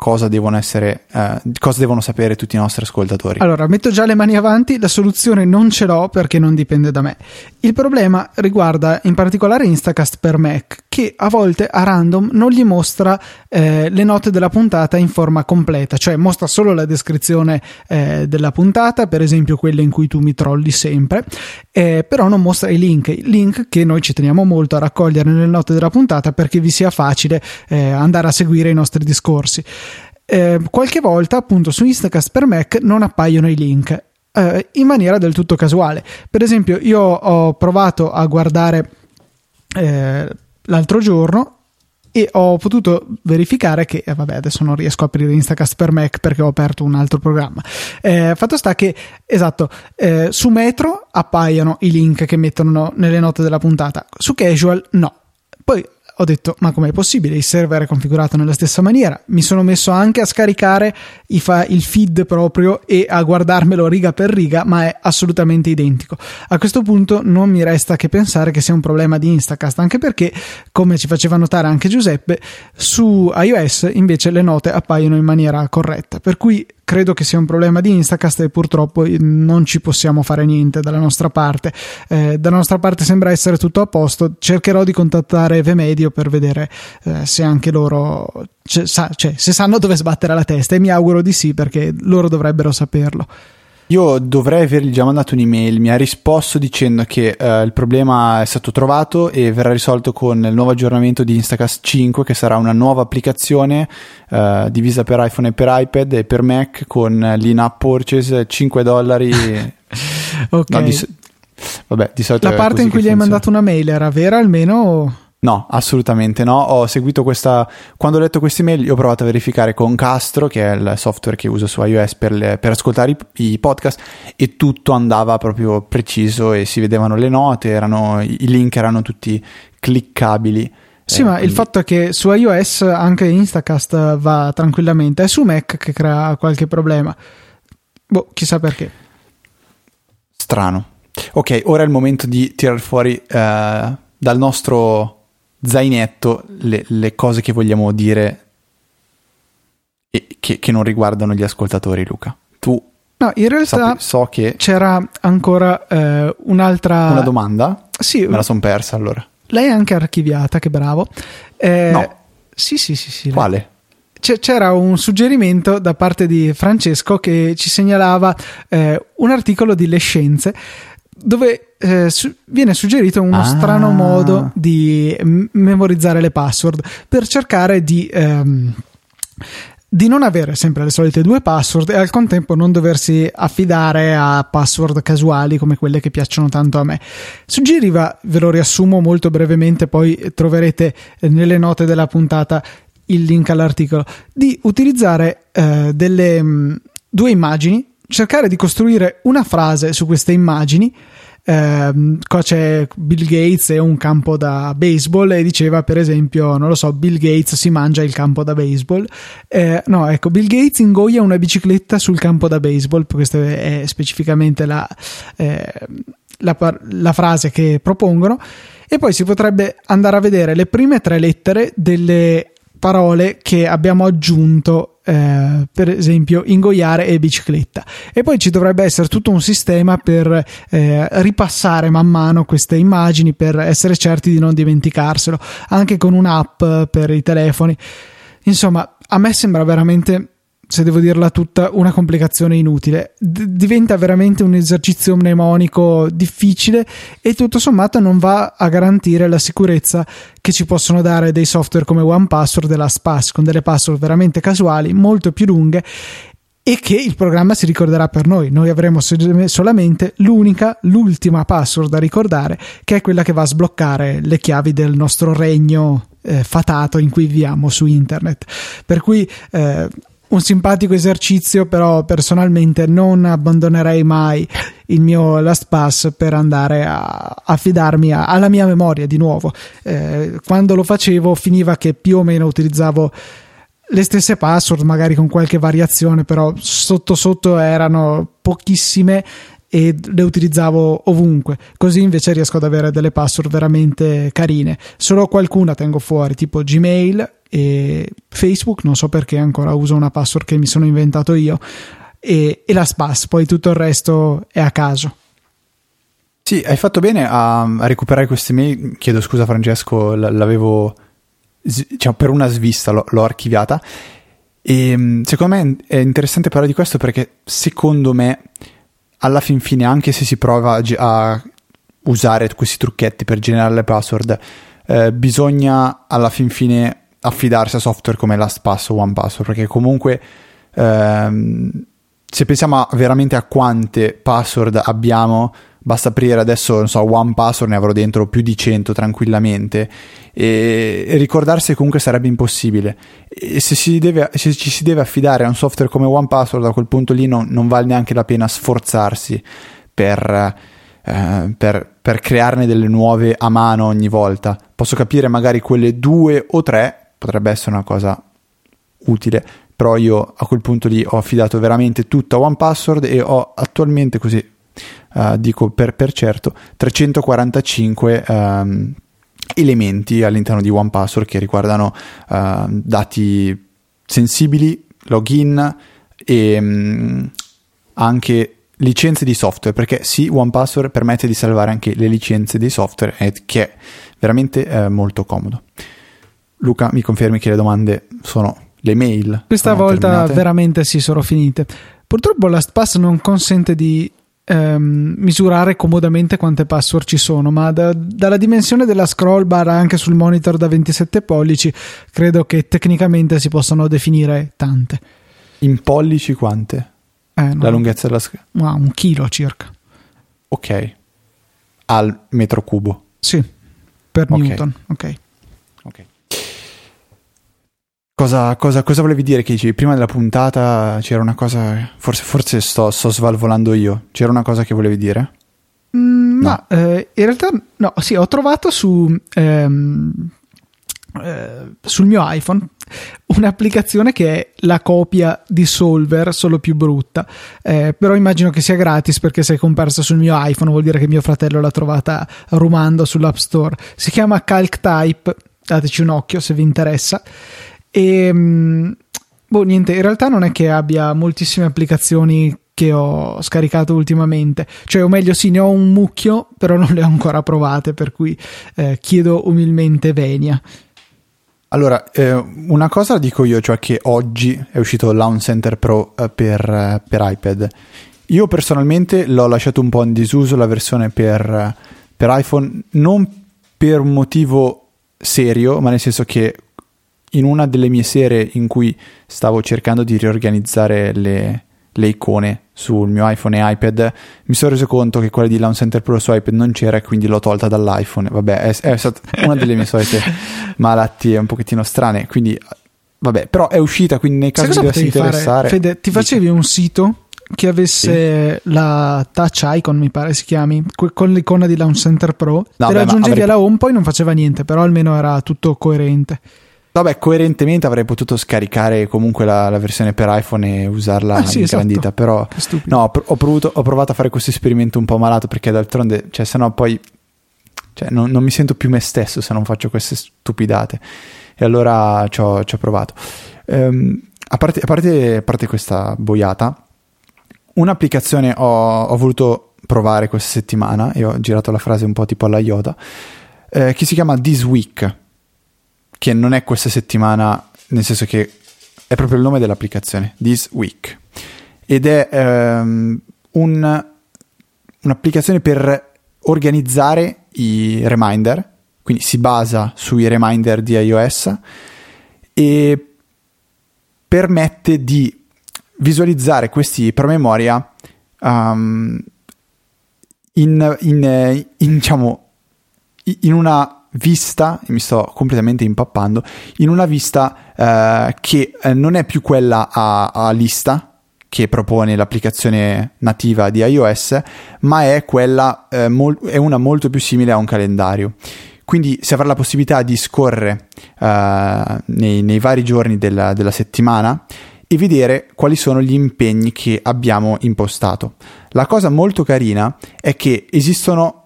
S2: cosa devono essere, eh, cosa devono sapere tutti i nostri ascoltatori.
S1: Allora, metto già le mani avanti, la soluzione non ce l'ho perché non dipende da me. Il problema riguarda in particolare Instacast per Mac, che a volte a random non gli mostra eh, le note della puntata in forma completa, cioè mostra solo la descrizione eh, della puntata, per esempio quelle in cui tu mi trolli sempre, eh, però non mostra i link, link che noi ci teniamo molto a raccogliere nelle note della puntata perché vi sia facile eh, andare a seguire i nostri discorsi eh, qualche volta appunto su Instacast per Mac non appaiono i link eh, in maniera del tutto casuale. Per esempio, io ho provato a guardare eh, l'altro giorno e ho potuto verificare che, eh, vabbè, adesso non riesco a aprire Instacast per Mac perché ho aperto un altro programma. Eh, fatto sta che, esatto, eh, su Metro appaiono i link che mettono nelle note della puntata, su Casual no. Poi ho detto ma com'è possibile? Il server è configurato nella stessa maniera. Mi sono messo anche a scaricare il feed proprio e a guardarmelo riga per riga ma è assolutamente identico. A questo punto non mi resta che pensare che sia un problema di Instacast anche perché come ci faceva notare anche Giuseppe su iOS invece le note appaiono in maniera corretta. Per cui credo che sia un problema di Instacast e purtroppo non ci possiamo fare niente dalla nostra parte. Eh, dalla nostra parte sembra essere tutto a posto. Cercherò di contattare Vmedio per vedere eh, se anche loro cioè, sa, cioè, se sanno dove sbattere la testa e mi auguro di sì perché loro dovrebbero saperlo.
S2: Io dovrei avergli già mandato un'email, mi ha risposto dicendo che uh, il problema è stato trovato e verrà risolto con il nuovo aggiornamento di Instacast 5 che sarà una nuova applicazione uh, divisa per iPhone e per iPad e per Mac con l'in-app purchase 5 dollari.
S1: ok. No, di, vabbè, di solito La parte in cui gli hai mandato una mail era vera almeno?
S2: No, assolutamente no. Ho seguito questa. Quando ho letto queste email, ho provato a verificare con Castro, che è il software che uso su iOS per, le, per ascoltare i, i, podcast, e tutto andava proprio preciso e si vedevano le note, erano, i link erano tutti cliccabili.
S1: Sì, eh, ma quindi... il fatto è che su iOS anche Instacast va tranquillamente, è su Mac che crea qualche problema. Boh, chissà perché.
S2: Strano. Ok, ora è il momento di tirare fuori uh, dal nostro zainetto le, le cose che vogliamo dire e che, che, non riguardano gli ascoltatori, Luca. Tu
S1: No, in realtà sapi, so che c'era ancora eh, un'altra.
S2: Una domanda?
S1: Sì.
S2: Me la sono persa allora.
S1: Lei è anche archiviata, che bravo.
S2: Eh, no.
S1: Sì, sì, sì. sì
S2: Quale?
S1: c'era un suggerimento da parte di Francesco che ci segnalava eh, un articolo di Le Scienze dove eh, su- viene suggerito uno ah. strano modo di m- memorizzare le password per cercare di, ehm, di non avere sempre le solite due password e al contempo non doversi affidare a password casuali come quelle che piacciono tanto a me. Suggeriva, ve lo riassumo molto brevemente, poi troverete nelle note della puntata il link all'articolo, di utilizzare eh, delle mh, mm, due immagini cercare di costruire una frase su queste immagini. Eh, qua c'è Bill Gates e un campo da baseball e diceva per esempio non lo so Bill Gates si mangia il campo da baseball. Eh, no ecco Bill Gates ingoia una bicicletta sul campo da baseball questa è specificamente la, eh, la, la frase che propongono e poi si potrebbe andare a vedere le prime tre lettere delle parole che abbiamo aggiunto eh, per esempio ingoiare e bicicletta. E poi ci dovrebbe essere tutto un sistema per eh, ripassare man mano queste immagini per essere certi di non dimenticarselo anche con un'app per i telefoni. Insomma a me sembra veramente se devo dirla tutta, una complicazione inutile. D- diventa veramente un esercizio mnemonico difficile e tutto sommato non va a garantire la sicurezza che ci possono dare dei software come OnePassword e LastPass con delle password veramente casuali, molto più lunghe e che il programma si ricorderà per noi. Noi avremo solamente l'unica, l'ultima password da ricordare, che è quella che va a sbloccare le chiavi del nostro regno eh, fatato in cui viviamo su internet. Per cui eh, un simpatico esercizio, però personalmente non abbandonerei mai il mio LastPass per andare a affidarmi alla mia memoria di nuovo. Eh, quando lo facevo finiva che più o meno utilizzavo le stesse password, magari con qualche variazione, però sotto sotto erano pochissime e le utilizzavo ovunque. Così invece riesco ad avere delle password veramente carine. Solo qualcuna tengo fuori, tipo Gmail e Facebook, non so perché ancora uso una password che mi sono inventato io, e, e la SPAS, poi tutto il resto è a caso.
S2: Sì, hai fatto bene a, a recuperare queste mail. Chiedo scusa, Francesco, l'avevo diciamo, per una svista, l'ho, l'ho archiviata. E mm, secondo me è interessante parlare di questo perché secondo me, alla fin fine, anche se si prova a usare questi trucchetti per generare le password, eh, bisogna alla fin fine affidarsi a software come LastPass o OnePassword perché comunque ehm, se pensiamo a, veramente a quante password abbiamo basta aprire adesso, non so, One Password, ne avrò dentro più di 100 tranquillamente e, ricordarsi comunque sarebbe impossibile. E se, si deve, se ci si deve affidare a un software come One Password, a quel punto lì non, non vale neanche la pena sforzarsi per, eh, per, per crearne delle nuove a mano ogni volta. Posso capire magari quelle due o tre, potrebbe essere una cosa utile, però io a quel punto lì ho affidato veramente tutto a One Password e ho attualmente così uh, dico per, per, certo, 345 um, ehm, elementi all'interno di OnePassword che riguardano uh, dati sensibili, login e um, anche licenze di software perché sì OnePassword permette di salvare anche le licenze dei software che è veramente eh, molto comodo. Luca mi confermi che le domande sono le mail?
S1: Questa volta terminate? veramente si sono finite. Purtroppo LastPass non consente di ehm, misurare comodamente quante password ci sono, ma da, dalla dimensione della scroll bar anche sul monitor da 27 pollici credo che tecnicamente si possano definire tante.
S2: In pollici quante? Eh, no. La lunghezza della scroll?
S1: Ah, un chilo circa.
S2: Ok. Al metro cubo?
S1: Sì, per okay. Newton. Ok. Ok.
S2: Cosa, cosa, cosa, volevi dire che dicevi? Prima della puntata c'era una cosa, forse, forse sto, sto, svalvolando io, c'era una cosa che volevi dire?
S1: Mm, no, no eh, in realtà no, sì, ho trovato su, ehm, eh, sul mio iPhone un'applicazione che è la copia di Solver, solo più brutta, eh, però immagino che sia gratis perché se è comparsa sul mio iPhone vuol dire che mio fratello l'ha trovata rumando sull'App Store. Si chiama CalcType, dateci un occhio se vi interessa e ehm, boh, niente, in realtà non è che abbia moltissime applicazioni che ho scaricato ultimamente, cioè o meglio sì, ne ho un mucchio, però non le ho ancora provate, per cui eh, chiedo umilmente venia.
S2: Allora, eh, una cosa la dico io, cioè che oggi è uscito Launch Center Pro eh, per, eh, per, iPad. Io personalmente l'ho lasciato un po' in disuso la versione per, eh, per iPhone, non per un motivo serio, ma nel senso che in una delle mie sere in cui stavo cercando di riorganizzare le, le icone sul mio iPhone e iPad, mi sono reso conto che quella di Launch Center Pro su iPad non c'era e quindi l'ho tolta dall'iPhone. Vabbè, è, è stata una delle mie solite malattie un pochettino strane, quindi vabbè, però è uscita, quindi nel caso di dovessi interessare...
S1: Fede, ti facevi un sito che avesse sì. la touch icon, mi pare si chiami, con l'icona di Launch Center Pro, no, te raggiungevi avrei... alla home, poi non faceva niente, però almeno era tutto coerente.
S2: Vabbè, coerentemente avrei potuto scaricare comunque la, la versione per iPhone e usarla ah, sì, ingrandita, esatto. però no, ho, provato, ho, provato, a fare questo esperimento un po' malato perché d'altronde, cioè, sennò poi cioè, non, non, mi sento più me stesso se non faccio queste stupidate. E allora ci ho, provato. Ehm, a, parte, a, parte, a, parte, questa boiata, un'applicazione ho, ho, voluto provare questa settimana e ho girato la frase un po' tipo alla Yoda, eh, che si chiama This Week che non è questa settimana, nel senso che è proprio il nome dell'applicazione, This Week. Ed è um, un, un'applicazione per organizzare i reminder, quindi si basa sui reminder di iOS e permette di visualizzare questi promemoria um, in, in, in, diciamo, in una vista, mi sto completamente impappando, in una vista eh, che eh, non è più quella a, a, lista che propone l'applicazione nativa di iOS, ma è quella, eh, mol- è una molto più simile a un calendario. Quindi si avrà la possibilità di scorrere eh, nei, nei, vari giorni della, della settimana e vedere quali sono gli impegni che abbiamo impostato. La cosa molto carina è che esistono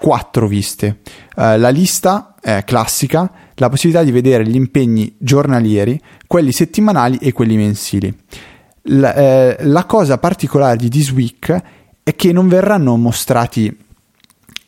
S2: quattro viste. Uh, la lista è classica, la possibilità di vedere gli impegni giornalieri, quelli settimanali e quelli mensili. La, eh, la cosa particolare di This Week è che non verranno mostrati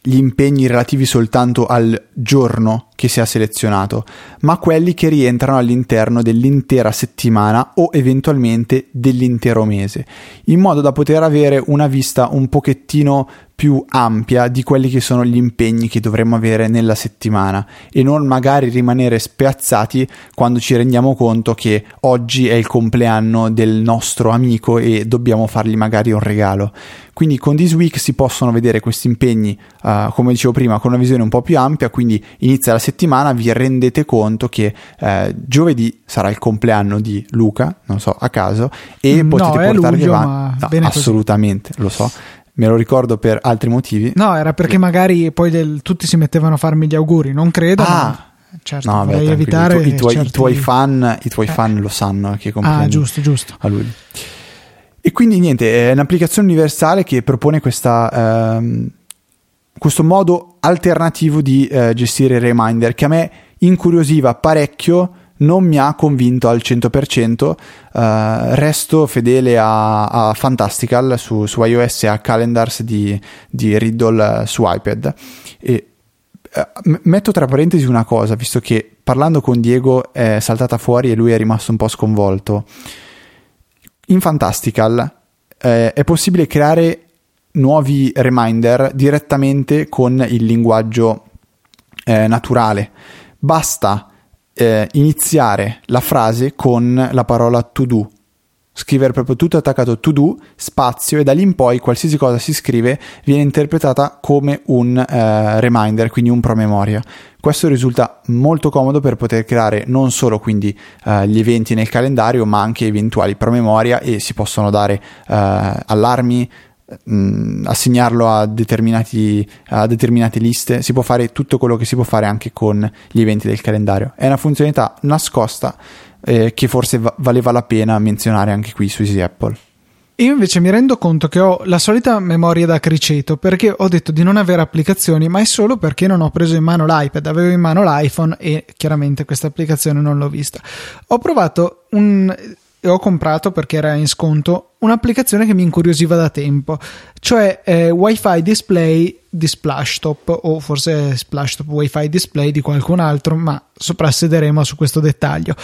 S2: gli impegni relativi soltanto al giorno che si è selezionato, ma quelli che rientrano all'interno dell'intera settimana o eventualmente dell'intero mese, in modo da poter avere una vista un pochettino più ampia di quelli che sono gli impegni che dovremmo avere nella settimana e non magari rimanere spiazzati quando ci rendiamo conto che oggi è il compleanno del nostro amico e dobbiamo fargli magari un regalo. Quindi con This Week si possono vedere questi impegni, uh, come dicevo prima, con una visione un po' più ampia, quindi inizia la settimana, vi rendete conto che uh, giovedì sarà il compleanno di Luca, non so, a caso, e potete
S1: no, è
S2: portarvi
S1: luglio,
S2: avanti. No,
S1: bene così.
S2: assolutamente, lo so. Me lo ricordo per altri motivi.
S1: No, era perché magari poi del- tutti si mettevano a farmi gli auguri, non credo,
S2: Ah.
S1: ma certo,
S2: No, tranquillo,
S1: evitare
S2: i, tuoi, i tuoi- i
S1: certi-
S2: tuoi fan, i tuoi
S1: Eh.
S2: fan lo sanno che compleanno
S1: Ah, giusto, giusto.
S2: a lui. E quindi niente, è un'applicazione universale che propone questa, ehm, questo modo alternativo di eh, gestire i reminder che a me incuriosiva parecchio, non mi ha convinto al 100%, eh, resto fedele a, a Fantastical su, su iOS e a Calendars di, di Riddle eh, su iPad. E eh, metto tra parentesi una cosa, visto che parlando con Diego è saltata fuori e lui è rimasto un po' sconvolto. In Fantastical eh, è possibile creare nuovi reminder direttamente con il linguaggio eh, naturale. Basta eh, iniziare la frase con la parola to do. Scrivere proprio tutto attaccato to do, spazio e da lì in poi qualsiasi cosa si scrive viene interpretata come un eh, reminder, quindi un promemoria. Questo risulta molto comodo per poter creare non solo quindi eh, gli eventi nel calendario, ma anche eventuali promemoria e si possono dare eh, allarmi, mh, assegnarlo a, a determinate liste, si può fare tutto quello che si può fare anche con gli eventi del calendario. È una funzionalità nascosta eh, che forse va- valeva la pena menzionare anche qui su Easy Apple.
S1: Io invece mi rendo conto che ho la solita memoria da criceto perché ho detto di non avere applicazioni, ma è solo perché non ho preso in mano l'iPad, avevo in mano l'iPhone e chiaramente questa applicazione non l'ho vista. Ho provato un ho comprato perché era in sconto un'applicazione che mi incuriosiva da tempo, cioè eh, Wi-Fi Display di Splashtop o forse Splashtop Wi-Fi Display di qualcun altro, ma soprassederemo su questo dettaglio.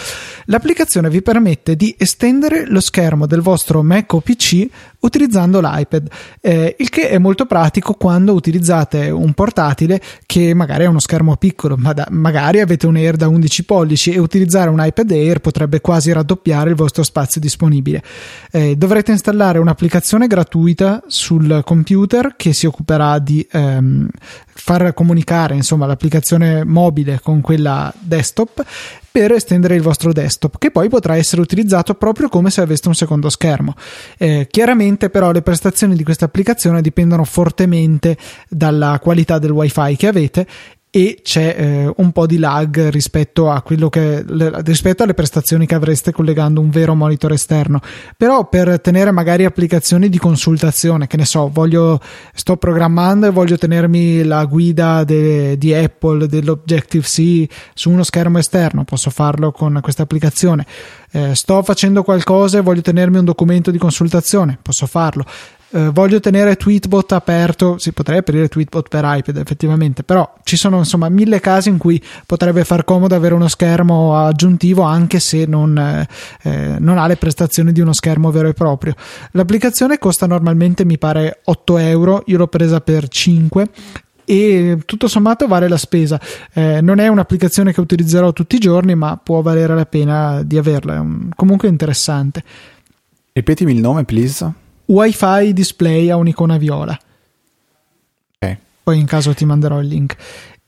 S1: L'applicazione vi permette di estendere lo schermo del vostro Mac o PC utilizzando l'iPad, eh, il che è molto pratico quando utilizzate un portatile che magari ha uno schermo piccolo, ma da, magari avete un Air da 11 pollici e utilizzare un iPad Air potrebbe quasi raddoppiare il vostro spazio disponibile. Eh, dovrete installare un'applicazione gratuita sul computer che si occuperà di ehm, far comunicare insomma l'applicazione mobile con quella desktop per estendere il vostro desktop che poi potrà essere utilizzato proprio come se aveste un secondo schermo. Eh, chiaramente però le prestazioni di questa applicazione dipendono fortemente dalla qualità del wifi che avete e c'è eh, un po' di lag rispetto che le, rispetto alle prestazioni che avreste collegando un vero monitor esterno. Però per tenere magari applicazioni di consultazione che ne so voglio sto programmando e voglio tenermi la guida de, di Apple dell'Objective C su uno schermo esterno posso farlo con questa applicazione. Eh, sto facendo qualcosa e voglio tenermi un documento di consultazione posso farlo Uh, voglio tenere Tweetbot aperto, si potrebbe aprire Tweetbot per iPad effettivamente, però ci sono insomma mille casi in cui potrebbe far comodo avere uno schermo aggiuntivo anche se non, eh, non ha le prestazioni di uno schermo vero e proprio. L'applicazione costa normalmente mi pare 8 euro, io l'ho presa per 5 e tutto sommato vale la spesa. Eh, non è un'applicazione che utilizzerò tutti i giorni, ma può valere la pena di averla. È un, comunque interessante.
S2: Ripetimi il nome, please.
S1: Wi-Fi display a un'icona viola.
S2: Ok.
S1: Poi in caso ti manderò il link.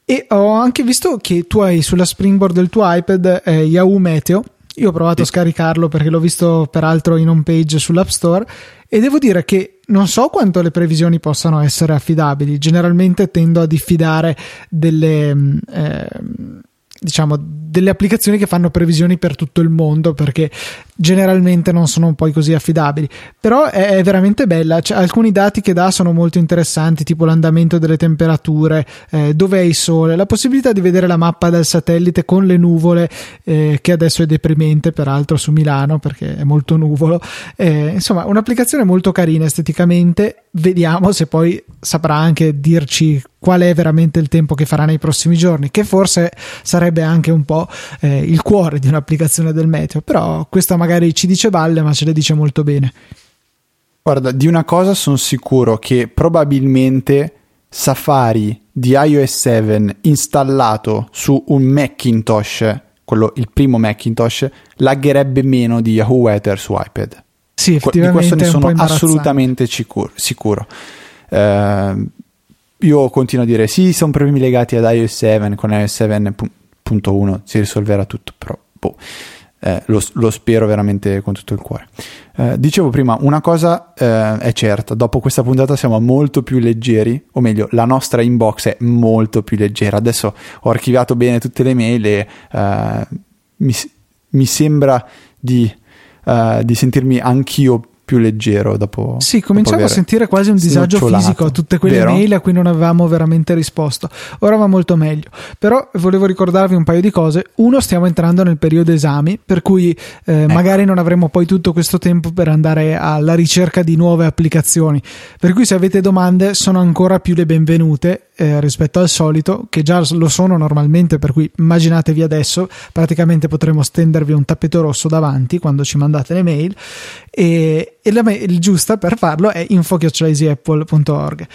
S1: E ho anche visto che tu hai sulla springboard del tuo iPad eh, Yahoo Meteo. Io ho provato
S2: Sì.
S1: a scaricarlo perché l'ho visto peraltro in home page sull'App Store e devo dire che non so quanto le previsioni possano essere affidabili. Generalmente tendo a diffidare delle. ehm, diciamo delle applicazioni che fanno previsioni per tutto il mondo perché generalmente non sono poi così affidabili. Però è, è veramente bella. Cioè, alcuni dati che dà sono molto interessanti, tipo l'andamento delle temperature, eh, dove è il sole, la possibilità di vedere la mappa dal satellite con le nuvole, eh, che adesso è deprimente, peraltro su Milano perché è molto nuvolo. Eh, insomma, un'applicazione molto carina esteticamente. Vediamo se poi saprà anche dirci qual è veramente il tempo che farà nei prossimi giorni, che forse sarebbe anche un po' eh, il cuore di un'applicazione del meteo, però questa magari ci dice balle, ma ce le dice molto bene.
S2: Guarda, di una cosa sono sicuro che probabilmente Safari di iOS 7 installato su un Macintosh, quello, il primo Macintosh, laggerebbe meno di Yahoo Weather su iPad.
S1: Sì, effettivamente
S2: di questo ne sono assolutamente sicuro. sicuro. Uh, io continuo a dire sì, sono problemi legati ad iOS 7, con iOS 7.1 si risolverà tutto, però boh, eh, lo, lo, spero veramente con tutto il cuore. Eh, dicevo prima, una cosa eh, è certa, dopo questa puntata siamo molto più leggeri, o meglio, la nostra inbox è molto più leggera. Adesso ho archiviato bene tutte le mail e eh, mi, mi, sembra di, eh, di sentirmi anch'io più leggero dopo.
S1: Sì, cominciamo a sentire quasi un disagio fisico a tutte quelle Vero? mail a cui non avevamo veramente risposto. Ora va molto meglio. Però volevo ricordarvi un paio di cose. Uno, stiamo entrando nel periodo esami, per cui eh, ecco. magari non avremo poi tutto questo tempo per andare alla ricerca di nuove applicazioni. Per cui se avete domande sono ancora più le benvenute eh, rispetto al solito, che già lo sono normalmente, per cui immaginatevi adesso, praticamente potremo stendervi un tappeto rosso davanti quando ci mandate le mail e, e la mail giusta per farlo è info.apple.org.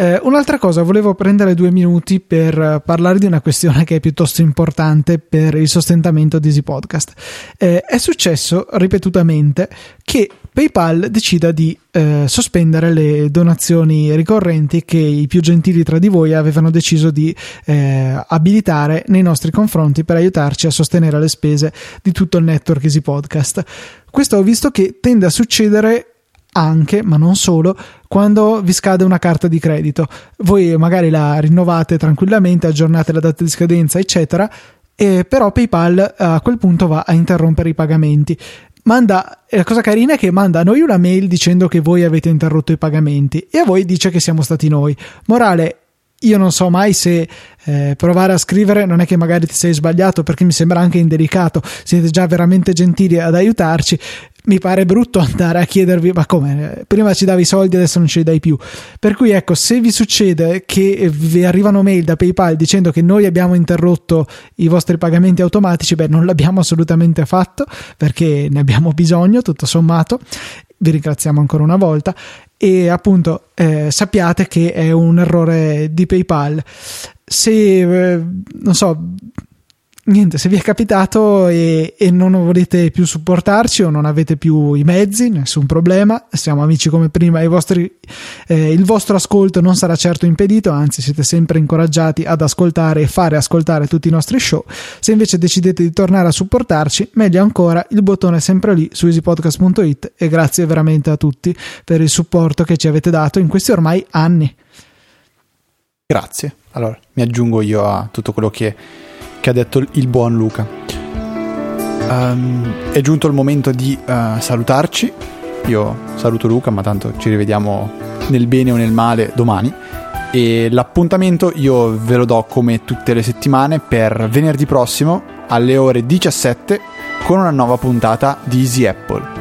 S1: Eh, un'altra cosa, volevo prendere due minuti per parlare di una questione che è piuttosto importante per il sostentamento di Easy Podcast. Eh, è successo ripetutamente che PayPal decida di eh, sospendere le donazioni ricorrenti che i più gentili tra di voi avevano deciso di eh, abilitare nei nostri confronti per aiutarci a sostenere le spese di tutto il network Easy Podcast. Questo ho visto che tende a succedere anche, ma non solo, quando vi scade una carta di credito. Voi magari la rinnovate tranquillamente, aggiornate la data di scadenza, eccetera, e però PayPal a quel punto va a interrompere i pagamenti. Manda, la cosa carina è che manda a noi una mail dicendo che voi avete interrotto i pagamenti e a voi dice che siamo stati noi. Morale, io non so mai se eh, provare a scrivere non è che magari ti sei sbagliato perché mi sembra anche indelicato. Siete già veramente gentili ad aiutarci. Mi pare brutto andare a chiedervi ma come? Prima ci davi i soldi adesso non ce li dai più. Per cui ecco se vi succede che vi arrivano mail da PayPal dicendo che noi abbiamo interrotto i vostri pagamenti automatici beh non l'abbiamo assolutamente fatto perché ne abbiamo bisogno tutto sommato. Vi ringraziamo ancora una volta e appunto eh, sappiate che è un errore di PayPal. Se eh, non so niente, se vi è capitato e, e, non volete più supportarci o non avete più i mezzi, nessun problema, siamo amici come prima, vostri, eh, il vostro ascolto non sarà certo impedito, anzi siete sempre incoraggiati ad ascoltare e fare ascoltare tutti i nostri show. Se invece decidete di tornare a supportarci, meglio ancora, il bottone è sempre lì su easypodcast.it e grazie veramente a tutti per il supporto che ci avete dato in questi ormai anni.
S2: Grazie. Allora, mi aggiungo io a tutto quello che che ha detto il buon Luca. Um, è giunto il momento di uh, salutarci. Io saluto Luca, ma tanto ci rivediamo nel bene o nel male domani. E l'appuntamento io ve lo do come tutte le settimane per venerdì prossimo alle ore 17 con una nuova puntata di Easy Apple.